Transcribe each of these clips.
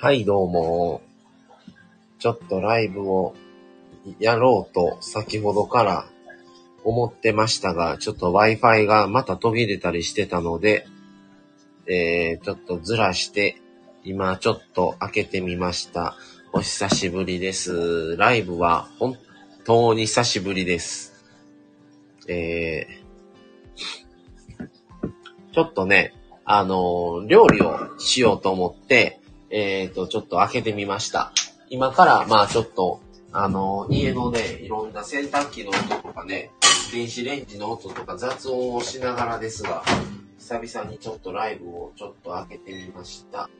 はい、どうも。ちょっとライブをやろうと先ほどから思ってましたが、ちょっと Wi-Fi がまた途切れたりしてたので、えー、ちょっとずらして、今ちょっと開けてみました。お久しぶりです。ライブは本当に久しぶりです。えー、ちょっとね、あのー料理をしようと思って、えっ、と、ちょっと開けてみました。今から、まあちょっと、あの家のね、いろんな洗濯機の音とかね、電子レンジの音とか雑音をしながらですが、久々にちょっとライブをちょっと開けてみました。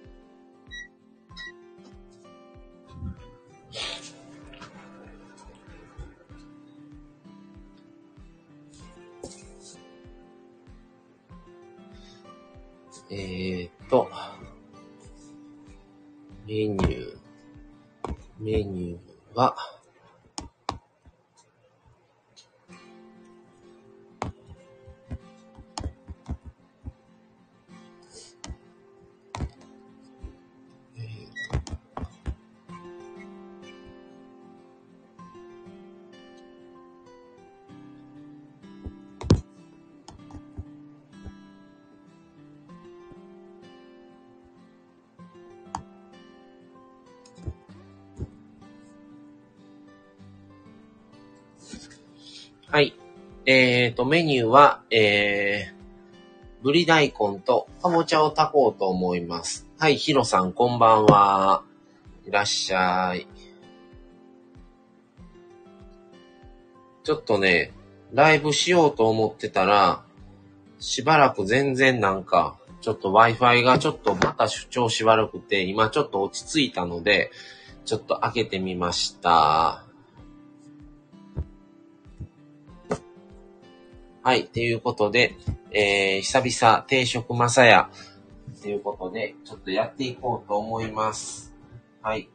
えーっと、メニュー、メニューは、はい。えーと、メニューは、えー、ぶり大根とかぼちゃを炊こうと思います。はい、ヒロさん、こんばんは。いらっしゃい。ちょっとね、ライブしようと思ってたら、しばらく全然なんか、ちょっと Wi-Fi がちょっとまた調子悪くて、今ちょっと落ち着いたので、ちょっと開けてみました。はい。ということで、えー、久々定食まさや。ということで、ちょっとやっていこうと思います。はい。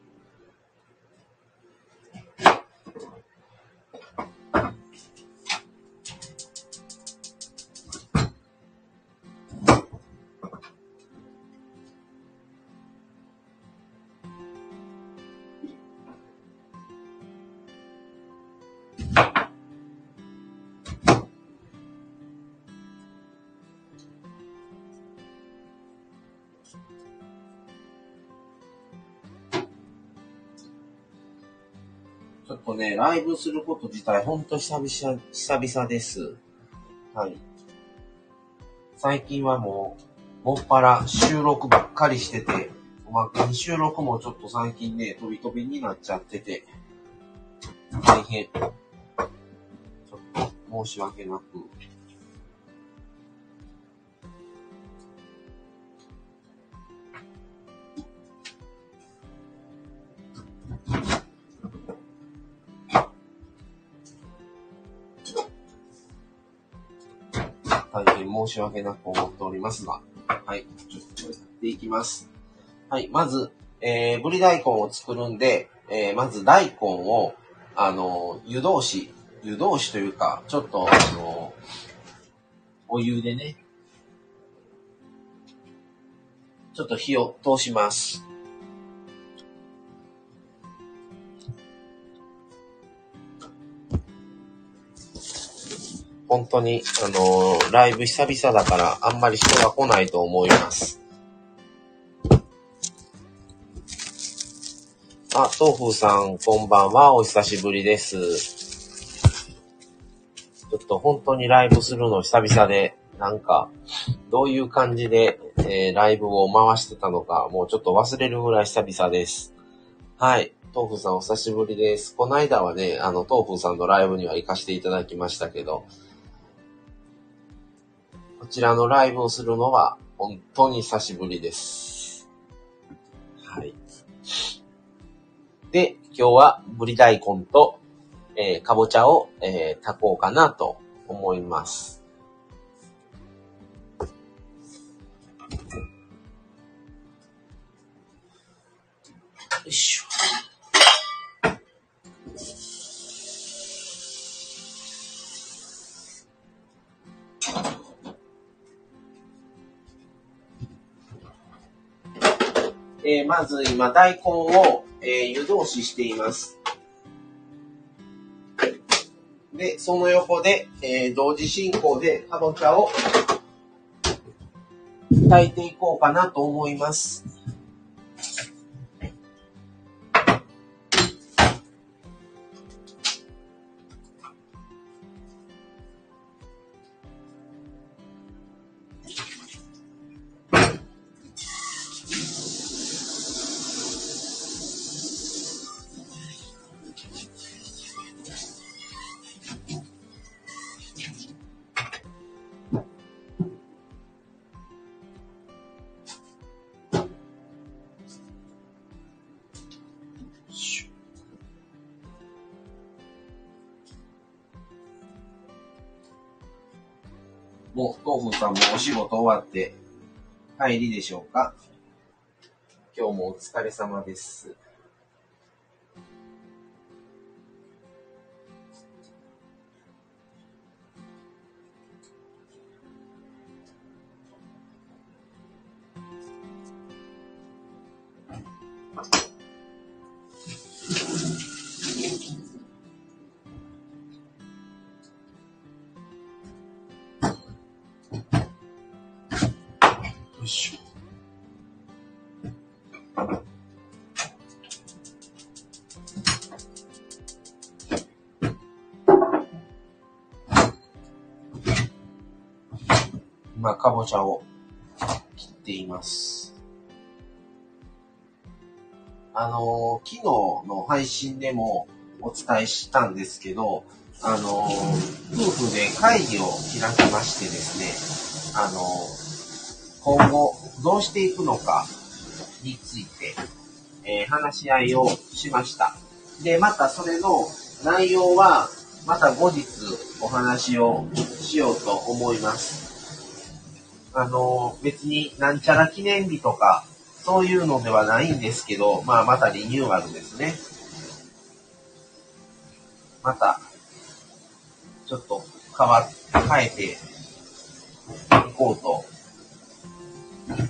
ライブすること自体、ほんと久々、久々です。はい。最近はもう、もっぱら収録ばっかりしてて、おまけに収録もちょっと最近ね、飛び飛びになっちゃってて、大変。ちょっと申し訳なく。申し訳なく思っておりますが、はい、ちょっとやっていきます。はい、まず、えー、ぶり大根を作るんで、えー、まず大根を、あの、湯通し、湯通しというか、ちょっと、あの、お湯でね、ちょっと火を通します。本当に、あのーライブ久々だから、あんまり人が来ないと思います。あ、豆腐さん、こんばんは。お久しぶりです。ちょっと本当にライブするの久々で、なんか、どういう感じで、えーライブを回してたのか、もうちょっと忘れるぐらい久々です。はい。豆腐さんお久しぶりです。この間はね、あの、豆腐さんのライブには行かせていただきましたけど、こちらのライブをするのは本当に久しぶりです。はい。で、今日はぶり大根と、えーかぼちゃを、えー炊こうかなと思います。よいしょ。えー、まず今、大根を、えー、湯通ししています。で、その横で、えー、同時進行でかぼちゃを炊いていこうかなと思います。帰りでしょうか今日もお疲れ様です。今、かぼちゃを切っています。あの昨日の配信でもお伝えしたんですけど、あの夫婦で会議を開きましてですね、あの今後どうしていくのかについて、えー、話し合いをしました。で、またそれの内容は、また後日お話をしようと思います。あの、別になんちゃら記念日とか、そういうのではないんですけど、まあ、またリニューアルですね。また、ちょっと変わ、変えていこうと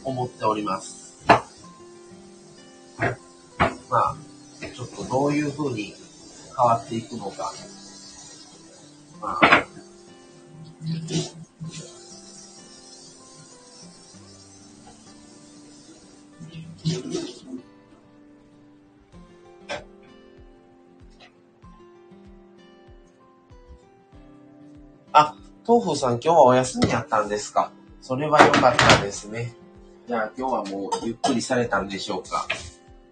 思っております。まあ、ちょっとどういう風に変わっていくのか。まあ、東風さん今日はお休みやったんですか？それは良かったですね。じゃあ今日はもうゆっくりされたんでしょうか？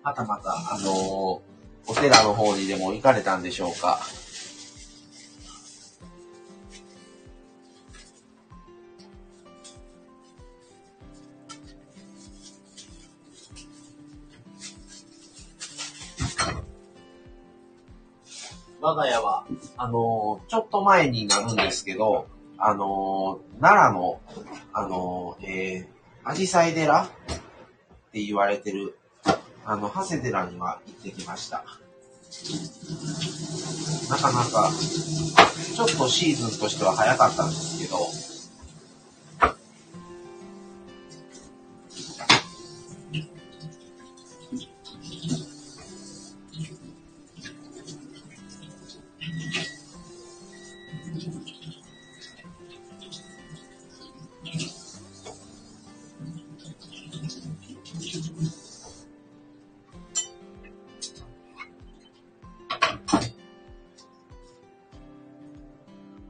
またまた、あのー、お寺の方にでも行かれたんでしょうか？我が家は、あのー、ちょっと前になるんですけど、あのー、奈良の、あのー、えー、アジサイ寺って言われてる、あの、長谷寺には行ってきました。なかなか、ちょっとシーズンとしては早かったんですけど、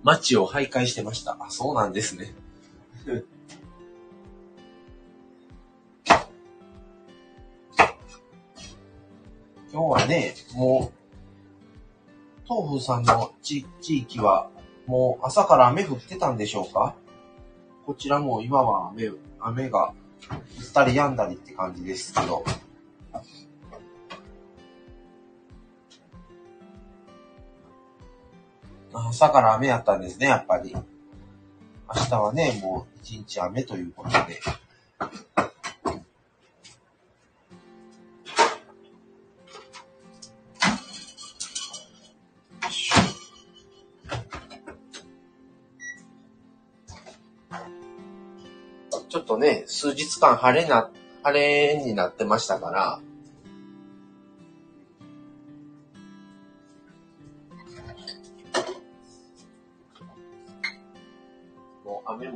街を徘徊してました。あ、そうなんですね。今日はね、もう、東風さんの地域は、もう朝から雨降ってたんでしょうか？こちらも今は雨、雨が降ったり止んだりって感じですけど。朝から雨やったんですね、やっぱり。明日はね、もう一日雨ということで。ちょっとね、数日間晴れな、あれになってましたから、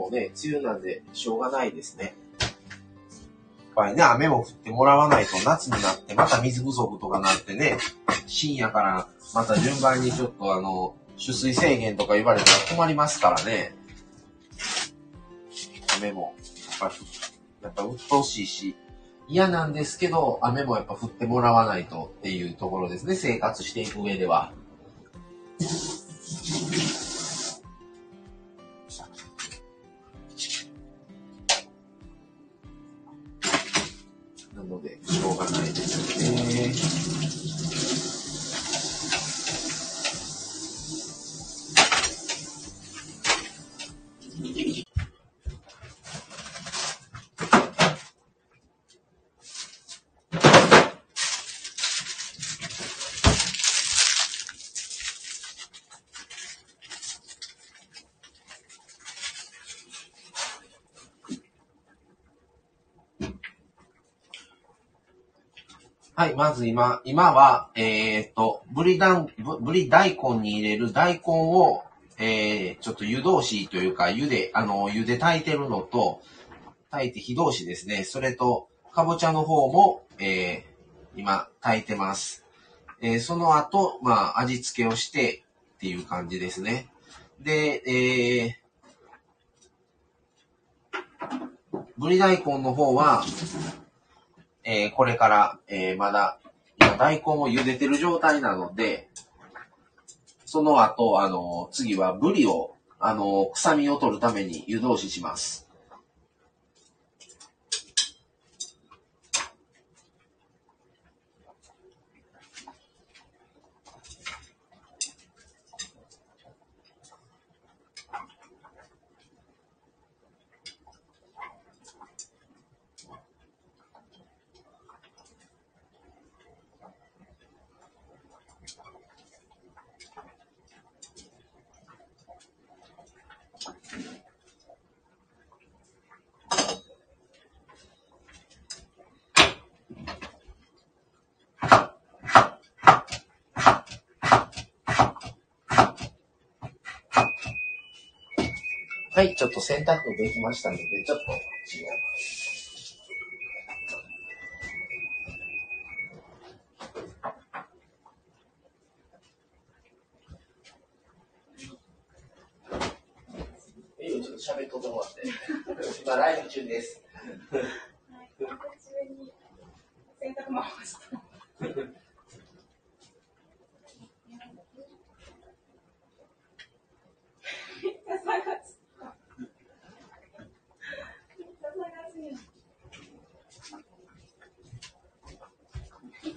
もね、梅雨なんでしょうがないですね。やっぱりね、雨も降ってもらわないと夏になってまた水不足とかなってね、深夜からまた順番にちょっとあの、取水制限とか言われたら困りますからね。雨も、やっぱり、やっぱ鬱陶しいし、嫌なんですけど、雨もやっぱ降ってもらわないとっていうところですね、生活していく上では。はい、まず今、今は、えっ、と、ぶりだん、ぶぶり大根に入れる大根を、えー、ちょっと湯通しというか、湯で、あの、湯で炊いてるのと、炊いて火通しですね。それと、かぼちゃの方も、えー、今、炊いてます。えー、その後、まあ、味付けをしてっていう感じですね。で、えー、ぶり大根の方は、えーこれから、えーまだ、今大根を茹でてる状態なので、その後、あの、次はブリを、あの、臭みを取るために湯通しします。はい、ちょっと洗濯できましたので、ちょっと違います。いいよ、ちょっと喋っとってもらって。今、ライブ中です。洗濯回した。めっちゃ探す。めっちゃ探すよ。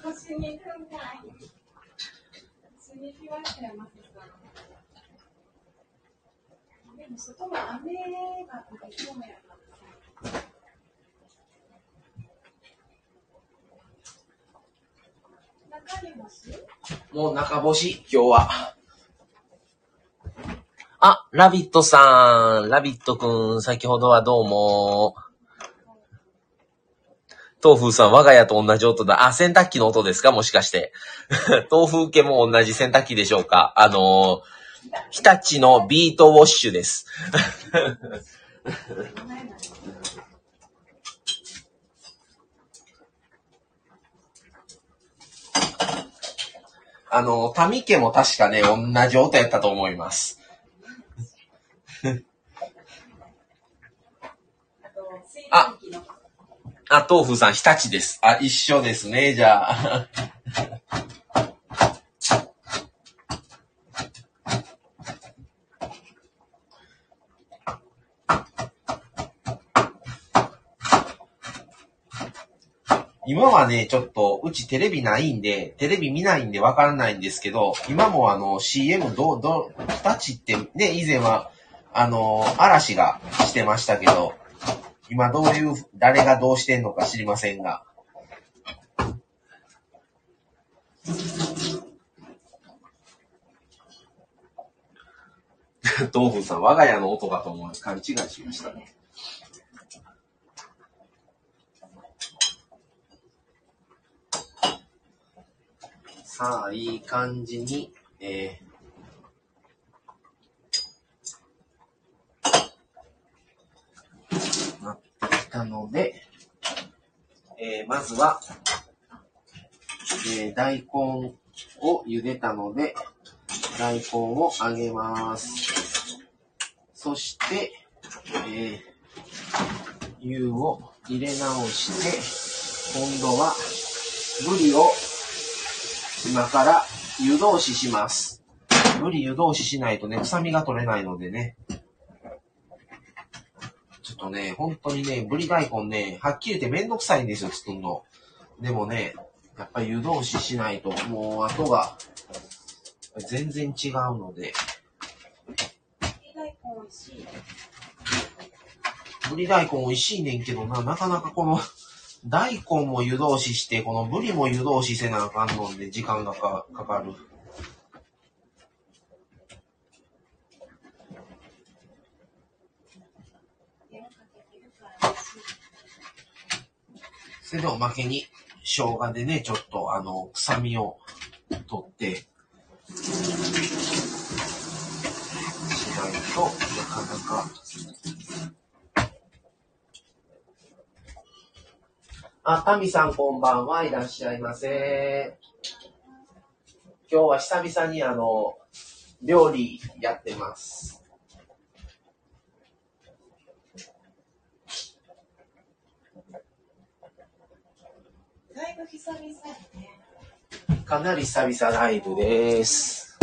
腰に行くんかい。腰に行きましたよ、マセさん。でも外も雨が降りそうやな。中にもしもう中干し、今日は。あ、ラビットさん、ラビットくん、先ほどはどうも。豆腐さん、我が家と同じ音だ。あ、洗濯機の音ですか？もしかして。豆腐家も同じ洗濯機でしょうか？あのー、日立のビートウォッシュです。あのー、民家も確かね、同じ音やったと思います。あ。あ、豆腐さん、日立です。あ、一緒ですね、じゃあ。今はね、ちょっと、うちテレビないんで、テレビ見ないんでわからないんですけど、今もあの、CM どう、どう、日立ってね、以前は、あの、嵐がしてましたけど、今どういう、誰がどうしてんのか知りませんが。豆腐さん、我が家の音かと思い勘違いしましたね。さあ、いい感じに、えー、なってきたので、えー、まずは、えー、大根を茹でたので、大根を揚げます。そして、えー、湯を入れ直して、今度は、ブリを今から湯通しします。ブリ湯通ししないとね、臭みが取れないのでね。ちょっとね、本当にね、ブリ大根ね、はっきり言ってめんどくさいんですよ、作るの。でもね、やっぱり湯通ししないと、もう後が全然違うので、大根美味しい。ブリ大根美味しいねんけどな、なかなかこの、大根も湯通しして、このブリも湯通しせなあかんので、時間がかかる。それでおまけに、生姜でね、ちょっとあの、臭みを取って、しないとなかなか。あ、タミさんこんばんはいらっしゃいませ。今日は久々にあの、料理やってます。だいぶ久々やね。かなり久々ライブです。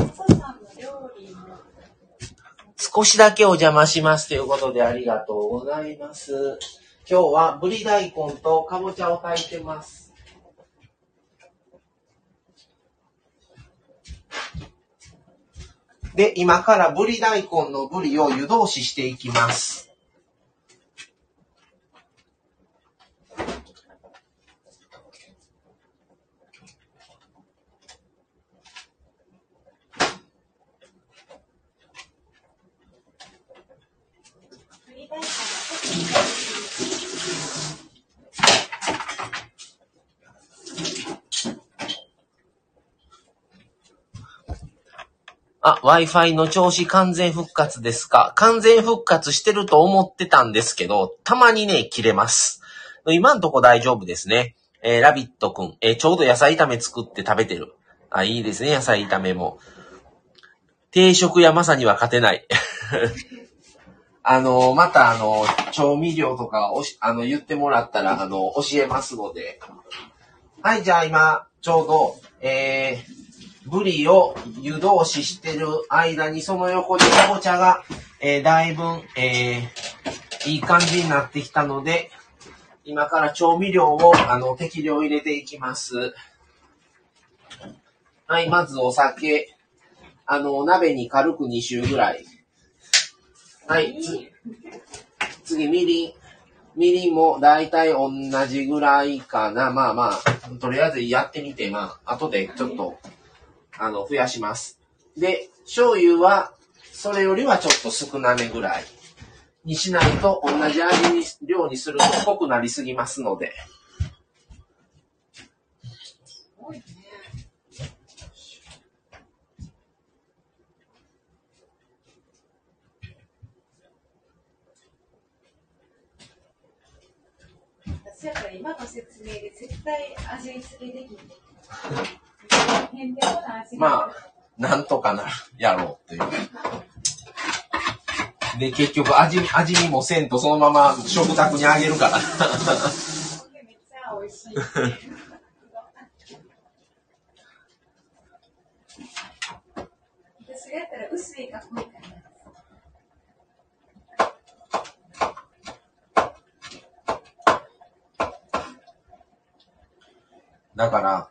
少しだけお邪魔しますということでありがとうございます。今日はぶり大根とかぼちゃを炊いてます。で、今からぶり大根のぶりを湯通ししていきます。振り大根がちょっとあ、Wi-Fi の調子完全復活ですか？完全復活してると思ってたんですけど、たまにね、切れます。今んとこ大丈夫ですね。えーラビットくん、えーちょうど野菜炒め作って食べてる。あ、いいですね、野菜炒めも。定食屋まさには勝てない。あの、またあの、調味料とかおし、あの、言ってもらったら、あの、教えますので。はい、じゃあ今、ちょうど、えー、ブリを湯通ししてる間に、その横でかぼちゃが、えー、だいぶ、えー、いい感じになってきたので、今から調味料を、あの、適量入れていきます。はい、まずお酒。あの、鍋に軽く2周ぐらい。はい、次、みりん。みりんもだいたい同じぐらいかな。まあまあ、とりあえずやってみて、まあ、後でちょっと、あの、増やします。で、醤油は、それよりはちょっと少なめぐらいにしないと、同じ味に、量にすると濃くなりすぎますので。私やから今の説明で絶対味付けでき。な味まあなんとかなる、やろうっていう。で、結局味、味にもせんとそのまま食卓にあげるから。だから、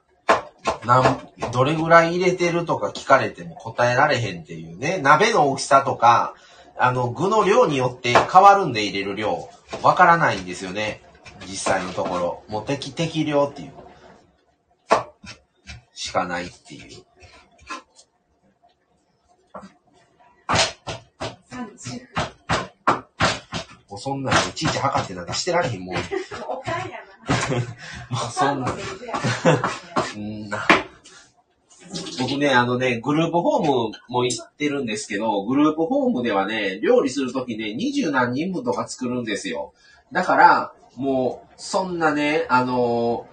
なん、どれぐらい入れてるとか聞かれても答えられへんっていうね。鍋の大きさとか、あの、具の量によって変わるんで入れる量、わからないんですよね。実際のところ。もう適、適量っていう。しかないっていう。もうそんなんいちいち測ってなんかしてられへんもん。も。うそんな うんな。僕ね、あのね、グループホームも行ってるんですけど、グループホームではね、料理するときね、二十何人分とか作るんですよ。だから、もう、そんなね、あの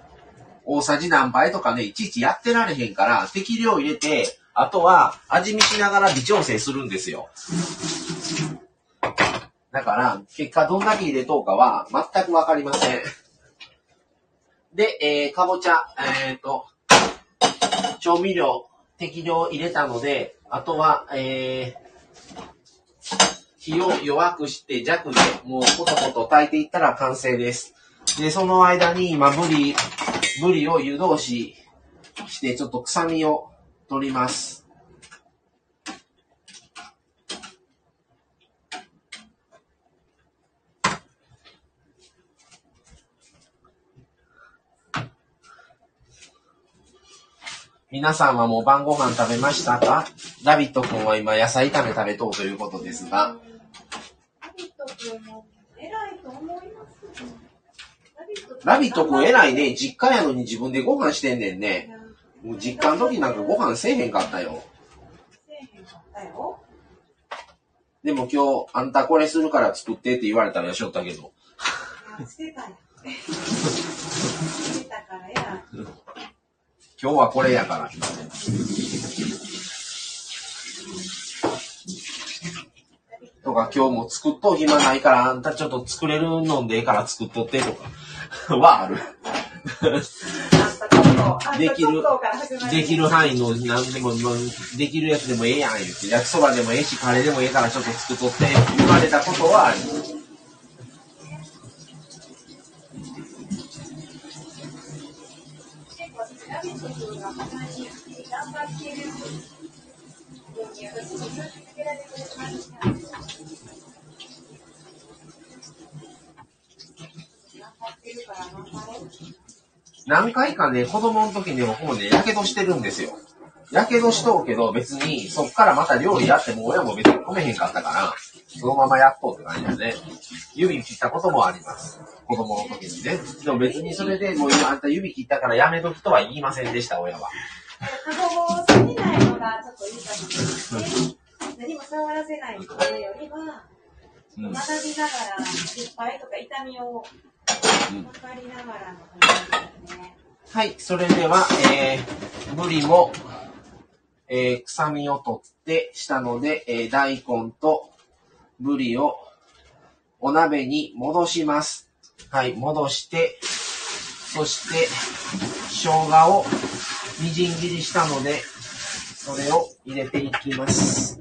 大さじ何杯とかね、いちいちやってられへんから、適量入れて、あとは味見しながら微調整するんですよ。だから、結果どんだけ入れとうかは全くわかりません。で、えー、かぼちゃ、えっ、と、調味料適量入れたので、あとは、えー、火を弱くして弱でもうコトコト炊いていったら完成です。で、その間に今ブリ、ブリを湯通ししてちょっと臭みを取ります。皆さんはもう晩ご飯食べましたか？ラビット君は今野菜炒め食べとうということですが、ラビット君も偉いと思います。ラビット君ラビット君偉いね。実家やのに自分でご飯してんねんね。もう実家の時なんかご飯せえへんかったよ。せえへんかったよ。でも今日、あんたこれするから作ってって言われたらしょったけど。あしてたんや。してたから偉い。今日はこれやから。とか今日も作っとう暇ないからあんたちょっと作れるのでええから作っとってとか。はある。できるできる範囲の何でも、できるやつでもええやん言って、焼きそばでもええし、カレーでもええからちょっと作っとって言われたことはあり何回かね、子供の時にももうね、やけどしてるんですよ。やけどしとうけど、別に、そっからまた料理やっても親も別に止めへんかったから、そのままやっとうって感じだね。指切ったこともあります。子供の時にね。でも別にそれでもう今あんた指切ったからやめときとは言いませんでした、親は。子供を過ぎないのがちょっといいかもしれないね。何も触らせないというよりは、うん。学びながら失敗とか痛みをうん分かりながらの話ですね。はい、それでは、えー、ブリも、えー、臭みを取ってしたので、えー、大根とブリをお鍋に戻します。はい、戻して、そして、生姜をみじん切りしたので、それを入れていきます。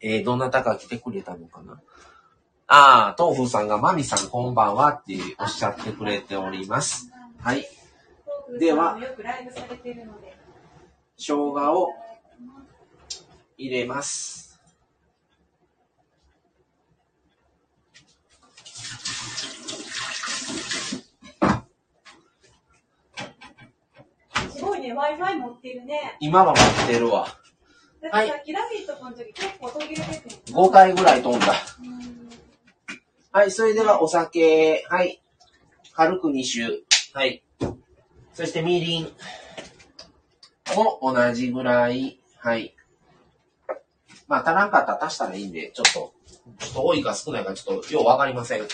えー、どなたか来てくれたのかな？ああ、豆腐さんがマミさんこんばんはっておっしゃってくれております。はい。では。生姜を入れます。すごいね、Wi-Fi 持ってるね。今は持ってるわ。だってさっきラビット君の時結構途切れてて。5回ぐらい飛んだ。うんはい、それではお酒、はい。軽く2種。はい。そしてみりんも同じぐらい。はい。まあ、足らんかったら足したらいいんで、ちょっと、ちょっと多いか少ないかちょっとようわかりません。はい。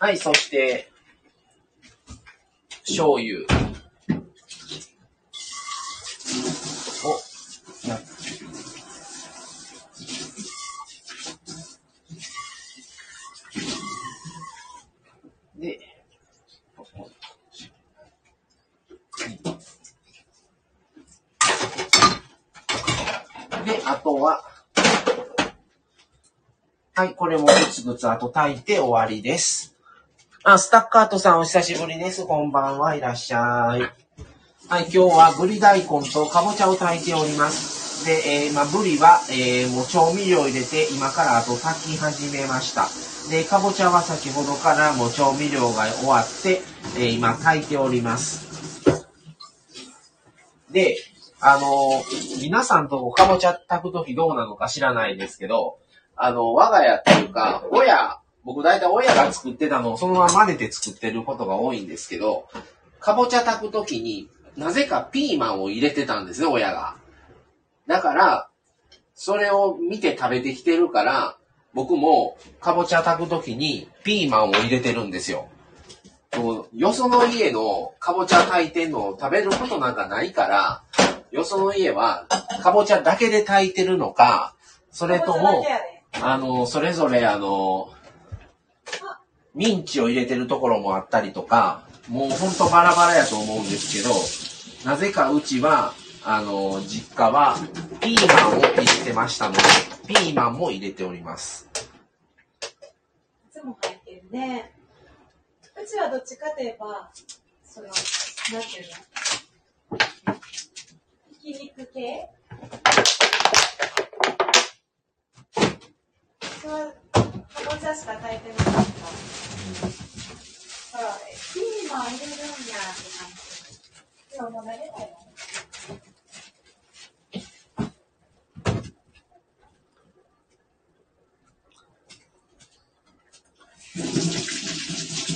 はい、そして、醤油をやっで、で、あとは、はい、これもぐつぐつあと炊いて終わりです。あ、スタッカートさんお久しぶりです。こんばんはいらっしゃい。はい、今日はブリ大根とかぼちゃを炊いております。で、えー今、ブリは、えーもう調味料入れて、今からあと炊き始めました。で、かぼちゃは先ほどからもう調味料が終わって、えー今炊いております。で、あのー皆さんとこかぼちゃ炊くときどうなのか知らないですけど、あの、我が家っていうか、親僕大体親が作ってたのをそのまま真似て作ってることが多いんですけど、かぼちゃ炊くときになぜかピーマンを入れてたんですね、親が。だから、それを見て食べてきてるから、僕もかぼちゃ炊くときにピーマンを入れてるんですよ。よその家のかぼちゃ炊いてんのを食べることなんかないから、よその家はかぼちゃだけで炊いてるのか、それとも、あの、それぞれあの、ミンチを入れてるところもあったりとか、もうほんとバラバラやと思うんですけど、なぜかうちは、あの、実家はピーマンを入れてましたので、ピーマンも入れております。いつも入ってるね。うちはどっちかといえば、その、なんていうの？ひき肉系それは、かぼちゃしか炊いてなかった。だから、えピーマン入れるんやって感じ。でももう慣れたよ。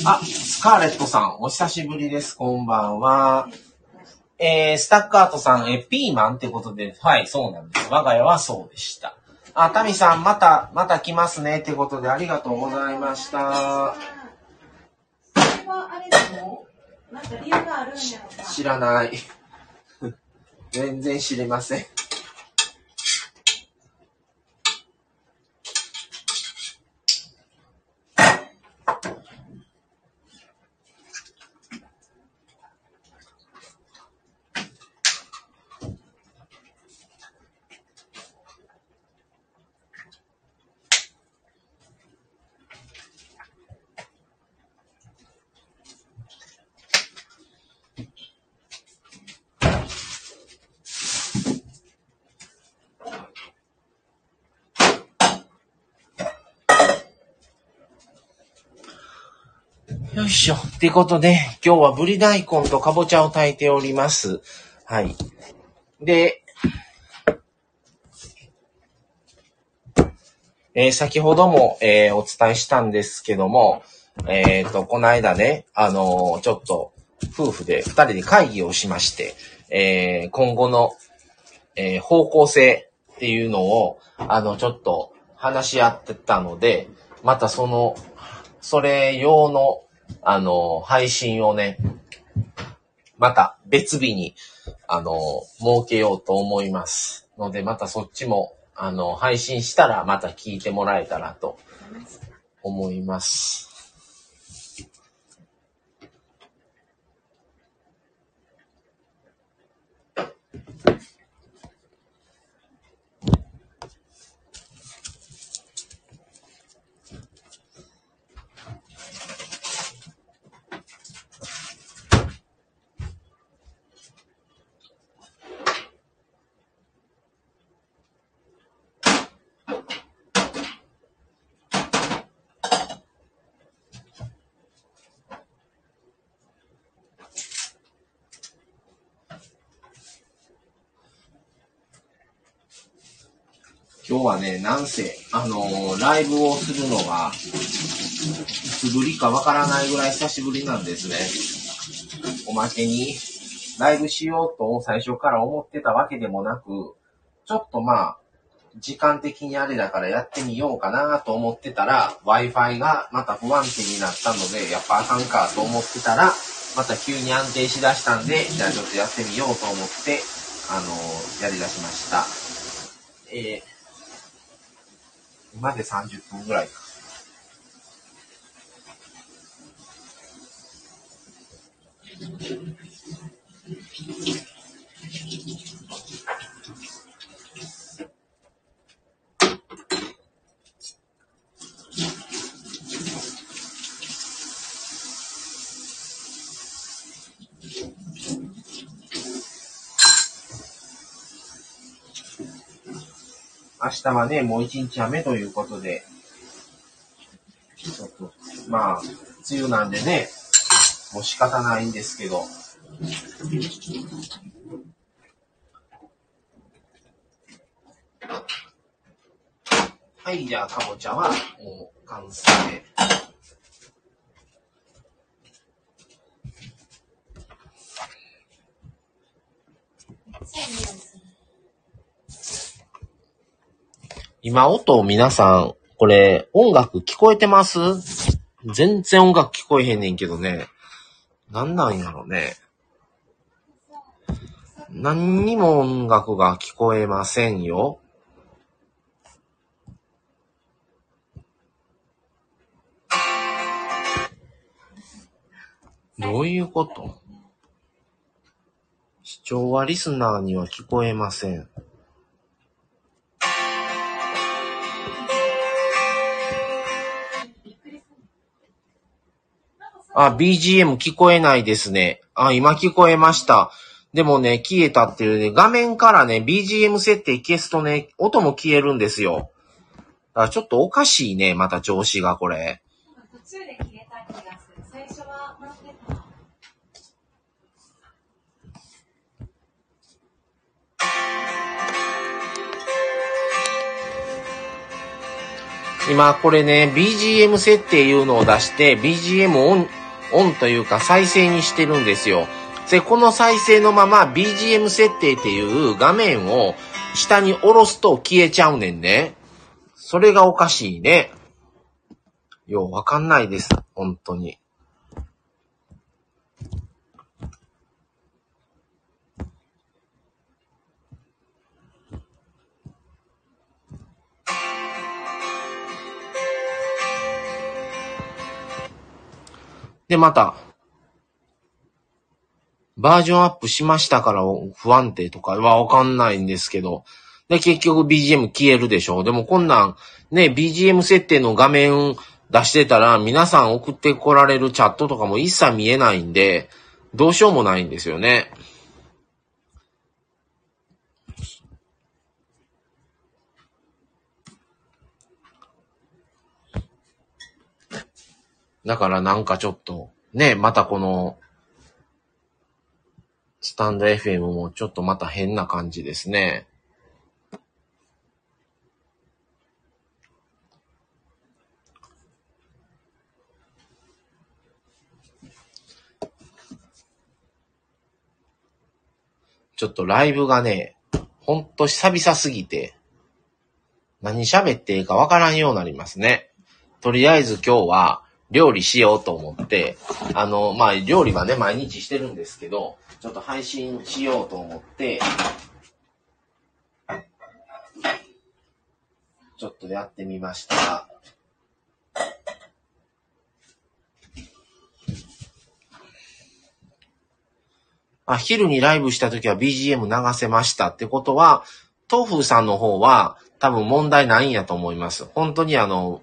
あ、スカーレットさん、お久しぶりです。こんばんは。えー、スタッカートさん、え、ピーマン？ってことで、はい、そうなんです。我が家はそうでした。あ、タミさん、また、また来ますねってことでありがとうございました。知らない。全然知りません。よいしょ。ってことで、今日はぶり大根とかぼちゃを炊いております。はい。で、えー先ほども、えーお伝えしたんですけども、えっ、と、この間ね、あのちょっと、夫婦で二人で会議をしまして、え今後の、え方向性っていうのを、あの、ちょっと話し合ってたので、またその、それ用の、あの、配信をね、また別日に、あの、設けようと思います。ので、またそっちも、あの、配信したらまた聞いてもらえたらと思います。日はね、なんせ、あのーライブをするのが、いつぶりかわからないぐらい久しぶりなんですね。おまけに、ライブしようと最初から思ってたわけでもなく、ちょっとまあ、時間的にあれだからやってみようかなと思ってたら、Wi-Fi がまた不安定になったので、やっぱあかんかと思ってたら、また急に安定しだしたんで、じゃあちょっとやってみようと思って、あのーやりだしました。えー今で30分ぐらいか。明日はね、もう一日雨ということで、ちょっと、まあ、梅雨なんでね、もう仕方ないんですけど、はい、じゃあ、かぼちゃは、もう、完成。Thank you. 今音皆さん、これ音楽聞こえてます？全然音楽聞こえへんねんけどね。なんなんやろね。何にも音楽が聞こえませんよ。どういうこと？視聴はリスナーには聞こえません。あ、BGM 聞こえないですね。あ、今聞こえました。でもね、消えたっていうね、画面からね、BGM 設定消すとね、音も消えるんですよ。だからちょっとおかしいね、また調子がこれ。途中で切れた気がする。最初は回ってた。今これね、BGM 設定いうのを出して、BGM オン、オンというか再生にしてるんですよ。で、この再生のまま BGM 設定っていう画面を下に下ろすと消えちゃうねんね。それがおかしいね。ようわかんないです。本当に。で、また、バージョンアップしましたから不安定とかはわかんないんですけど、で、結局 BGM 消えるでしょう。でもこんなん、ね、BGM 設定の画面出してたら、皆さん送ってこられるチャットとかも一切見えないんで、どうしようもないんですよね。だからなんかちょっと、ね、またこの、スタンド FM もちょっとまた変な感じですね。ちょっとライブがね、ほんと久々すぎて、何喋っていいかわからんようになりますね。とりあえず今日は料理しようと思って、あの、まあ、料理はね、毎日してるんですけど、ちょっと配信しようと思って、ちょっとやってみました。あ、昼にライブした時は BGM 流せましたってことは、豆腐さんの方は多分問題ないんやと思います。本当にあの、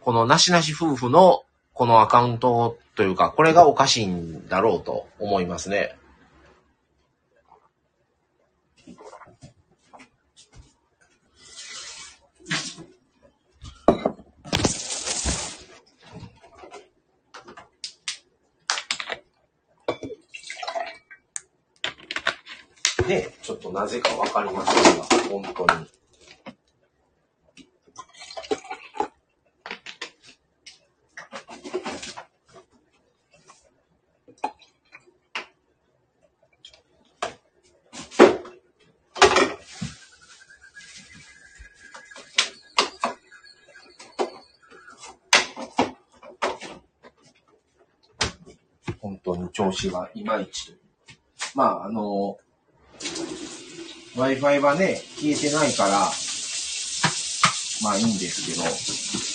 このなしなし夫婦のこのアカウントというか、これがおかしいんだろうと思いますね。ね、ちょっとなぜかわかりませんが、本当に。本当に調子がいまいちという。まあ、あの、Wi-Fi はね、消えてないから、まあいいんですけど。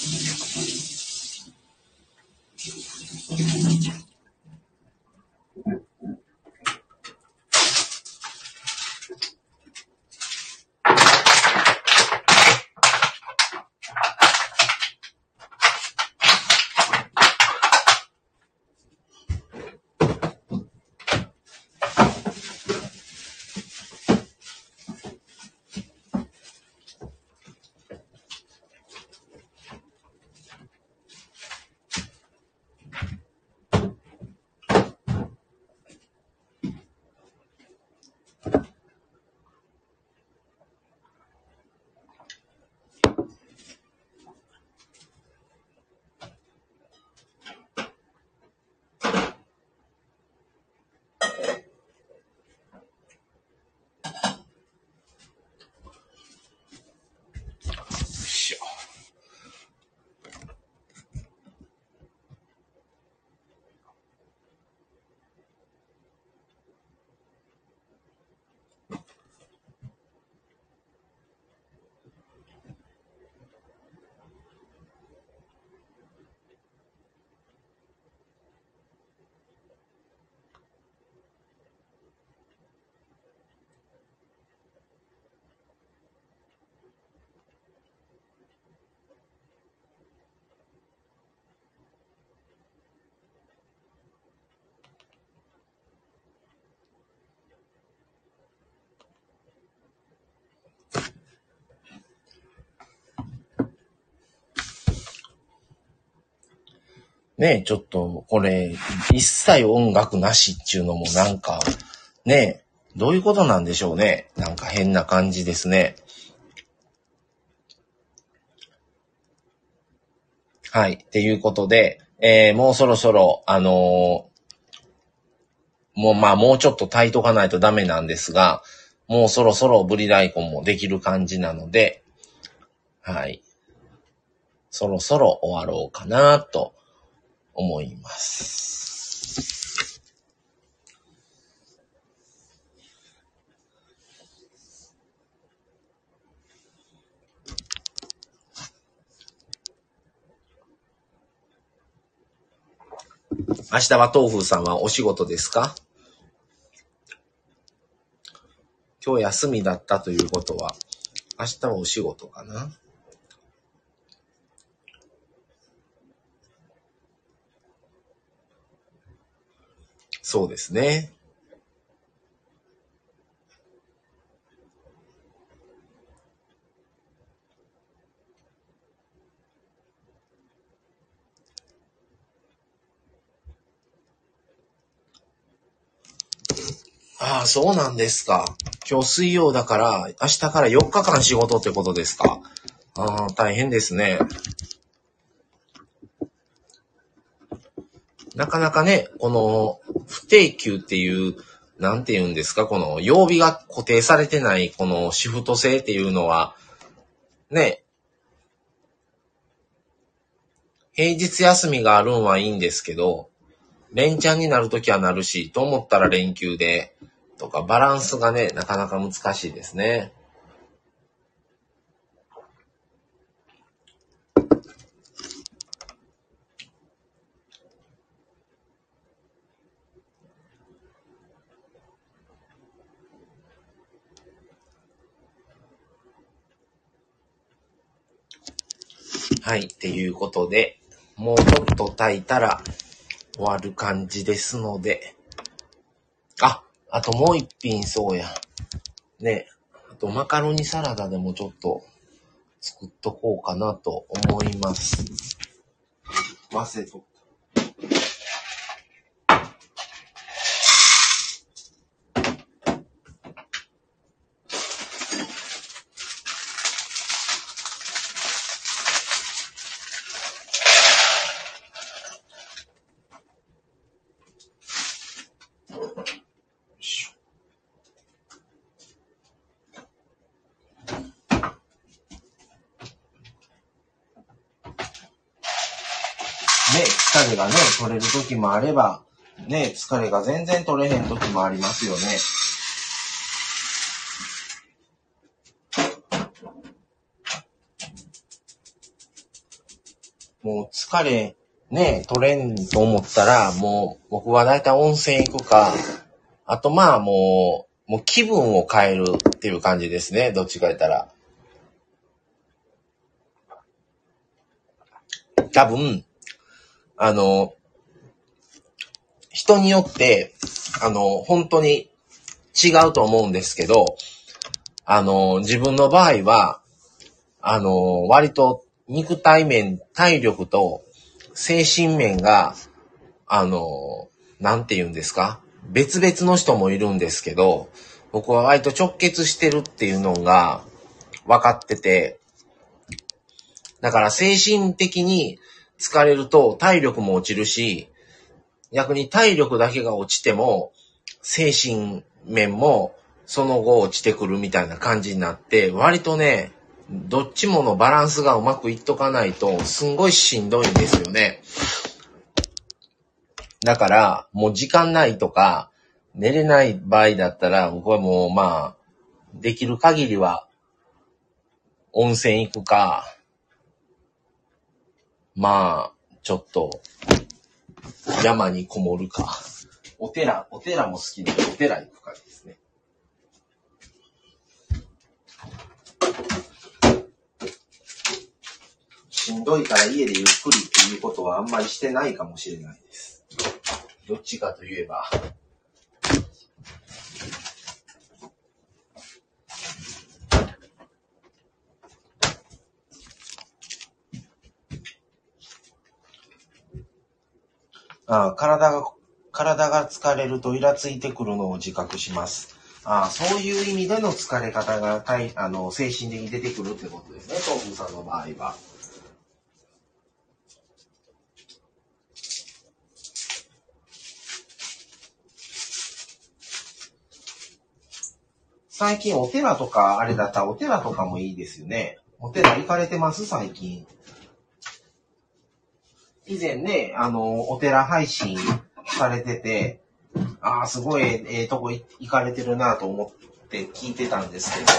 ね、ちょっと、これ、一切音楽なしっていうのもなんか、ね、どういうことなんでしょうね。なんか変な感じですね。はい。っていうことで、えー、もうそろそろ、あのーもうまあもうちょっと炊いとかないとダメなんですが、もうそろそろブリ大根もできる感じなので、はい。そろそろ終わろうかなと思います。明日は東風さんはお仕事ですか？今日休みだったということは、明日はお仕事かな？そうですね。ああ、そうなんですか。今日水曜だから、明日から4日間仕事ってことですか。ああ、大変ですね。なかなかね、この不定休っていう、なんて言うんですか、この曜日が固定されてないこのシフト制っていうのは、ね、平日休みがあるんはいいんですけど、連チャンになるときはなるし、と思ったら連休で、とかバランスがね、なかなか難しいですね。はい、っていうことで、もうちょっと炊いたら終わる感じですので、あ、あともう一品そうや。ね、あとマカロニサラダでもちょっと作っとこうかなと思います。混ぜとった。ね、疲れがね、取れる時もあれば、ね、疲れが全然取れへん時もありますよね。もう疲れ、ね、取れんと思ったら、もう僕はだいたい温泉行くか、あとまあもう、もう気分を変えるっていう感じですね、どっちか言ったら。多分、あの、人によって、あの、本当に違うと思うんですけど、あの、自分の場合は、あの、割と肉体面、体力と精神面が、あの、なんて言うんですか？別々の人もいるんですけど、僕は割と直結してるっていうのが分かってて、だから精神的に疲れると体力も落ちるし、逆に体力だけが落ちても、精神面もその後落ちてくるみたいな感じになって、割とね、どっちものバランスがうまくいっとかないと、すんごいしんどいんですよね。だから、もう時間ないとか、寝れない場合だったら、僕はもうまあ、できる限りは、温泉行くか、まあ、ちょっと、山にこもるか。お寺、お寺も好きで、お寺行くかですね。しんどいから家でゆっくりっていうことはあんまりしてないかもしれないです。どっちかといえば。あ体が、体が疲れるとイラついてくるのを自覚します。あそういう意味での疲れ方が体あの精神的に出てくるってことですね、東風さんの場合は。最近お寺とか、あれだったらお寺とかもいいですよね。お寺行かれてます？最近。以前ね、あの、お寺配信されてて、ああ、すごいええとこ行かれてるなと思って聞いてたんですけど、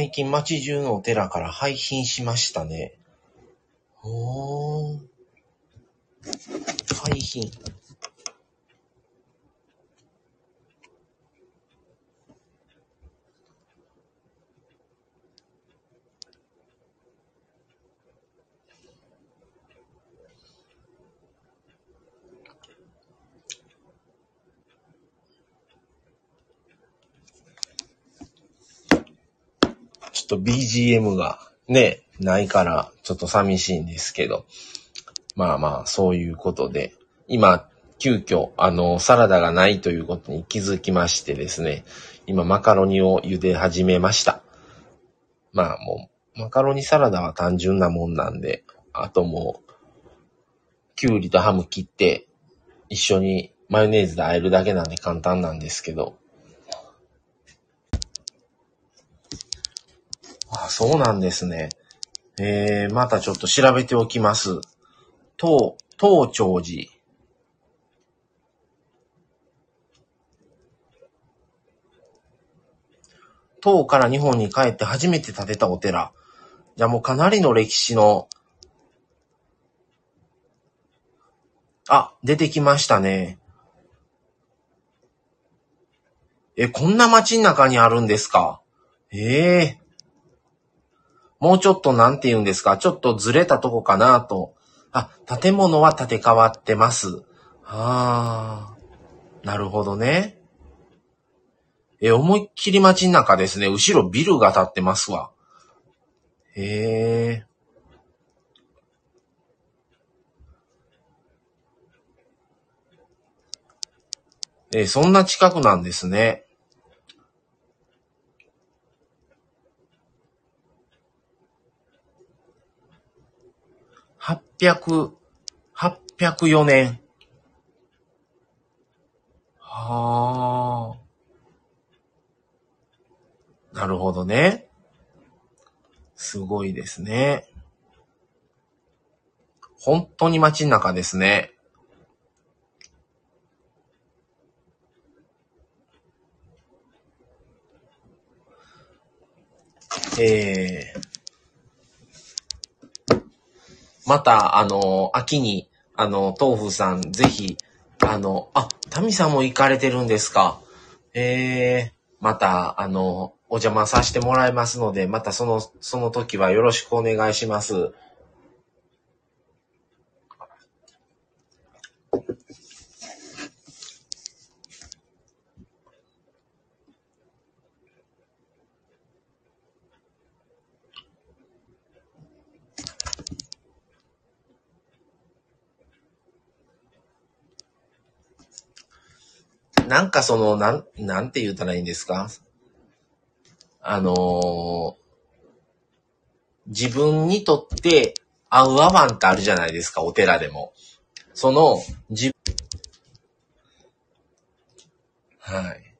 最近街中のお寺から廃品しましたね。ほー。廃品。ちょっ BGM がね、ないからちょっと寂しいんですけど。まあまあ、そういうことで。今、急遽、あの、サラダがないということに気づきましてですね。今、マカロニを茹で始めました。まあもう、マカロニサラダは単純なもんなんで、あともう、キュウリとハム切って、一緒にマヨネーズで和えるだけなんで簡単なんですけど。あ、そうなんですね。えー、またちょっと調べておきます。東、東長寺。唐から日本に帰って初めて建てたお寺。じゃあもうかなりの歴史の、あ、出てきましたね。え、こんな街の中にあるんですか？ええもうちょっとなんて言うんですか？ちょっとずれたとこかなと。あ、建物は建て替わってます。ああ、なるほどね。え、思いっきり街の中ですね。後ろビルが建ってますわ。へえ。え、そんな近くなんですね。800、804年。はあ。なるほどね。すごいですね。本当に街の中ですね。えー、また、あの、秋に、あの、豆腐さん、ぜひ、あの、あ、タミさんも行かれてるんですか。えー、また、あの、お邪魔させてもらいますので、またその、その時はよろしくお願いします。なんかその、なん、なんて言ったらいいんですか？あのー自分にとって合う合わんってあるじゃないですか、お寺でも。その、自はい。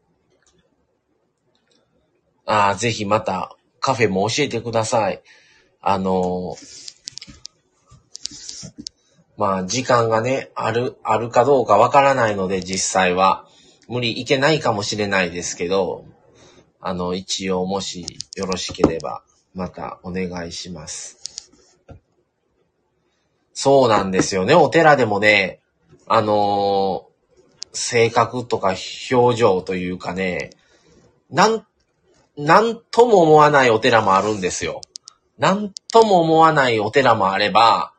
ああ、ぜひまたカフェも教えてください。あのーまあ、時間がね、ある、あるかどうかわからないので、実際は。無理いけないかもしれないですけど、あの、一応もしよろしければ、またお願いします。そうなんですよね。お寺でもね、あのー性格とか表情というかね、なん、なんとも思わないお寺もあるんですよ。なんとも思わないお寺もあれば、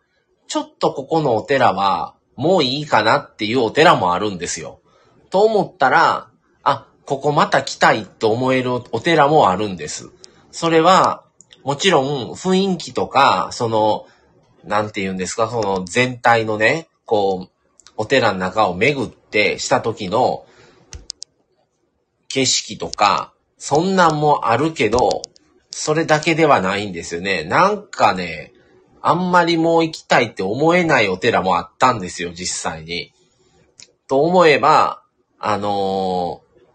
ちょっとここのお寺はもういいかなっていうお寺もあるんですよ。と思ったら、あ、ここまた来たいと思えるお寺もあるんです。それは、もちろん雰囲気とか、その、なんて言うんですか、その全体のね、こう、お寺の中を巡ってした時の景色とか、そんなんもあるけど、それだけではないんですよね。なんかね、あんまりもう行きたいって思えないお寺もあったんですよ、実際に。と思えば、あのー、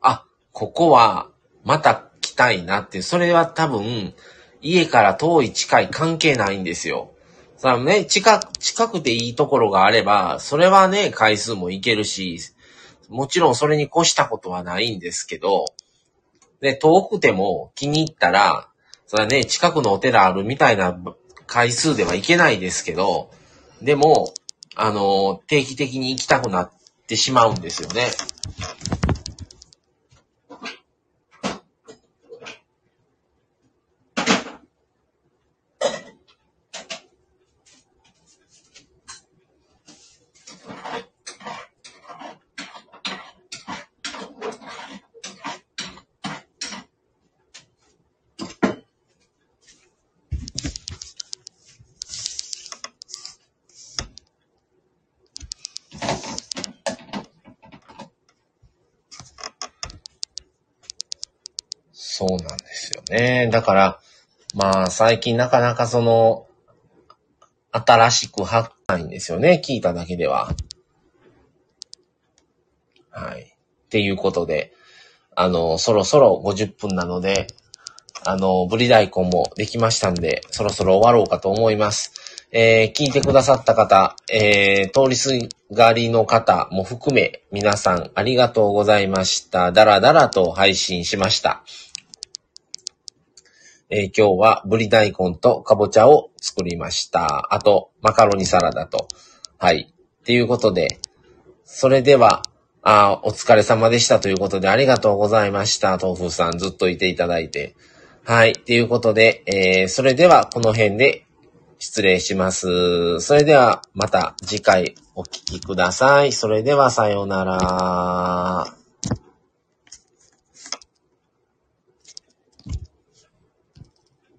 あ、ここはまた来たいなって、それは多分、家から遠い近い関係ないんですよ。さあね、近く、近くていいところがあれば、それはね、回数も行けるし、もちろんそれに越したことはないんですけど、で、遠くても気に入ったら、それはね、近くのお寺あるみたいな回数ではいけないですけど、でも、あの、定期的に行きたくなってしまうんですよね。そうなんですよね。だから、まあ、最近なかなかその、新しく発ないんですよね。聞いただけでは。はい。っていうことで、あの、そろそろ50分なので、あの、ブリ大根もできましたんで、そろそろ終わろうかと思います。えー、聞いてくださった方、えー、通りすがりの方も含め、皆さんありがとうございました。だらだらと配信しました。えー、今日はブリ大根とかぼちゃを作りました。あと、マカロニサラダと。はい。っていうことで、それでは、あお疲れ様でしたということでありがとうございました。豆腐さんずっといていただいて。はい。っていうことで、えー、それではこの辺で失礼します。それではまた次回お聴きください。それではさようなら。